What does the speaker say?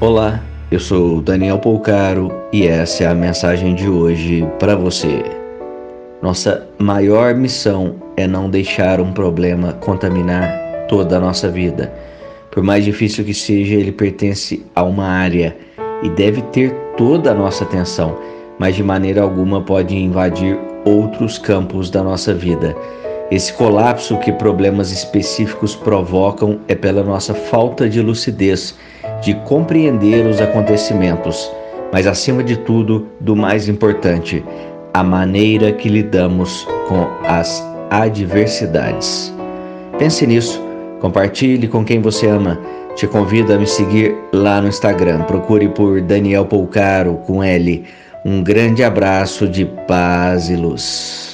Olá, eu sou Daniel Polcaro e essa é a mensagem de hoje para você. Nossa maior missão é não deixar um problema contaminar toda a nossa vida. Por mais difícil que seja, ele pertence a uma área e deve ter toda a nossa atenção, mas de maneira alguma pode invadir outros campos da nossa vida. Esse colapso que problemas específicos provocam é pela nossa falta de lucidez, de compreender os acontecimentos, mas acima de tudo, do mais importante, a maneira que lidamos com as adversidades. Pense nisso, compartilhe com quem você ama. Te convido a me seguir lá no Instagram. Procure por Daniel Polcaro com L. Um grande abraço de paz e luz.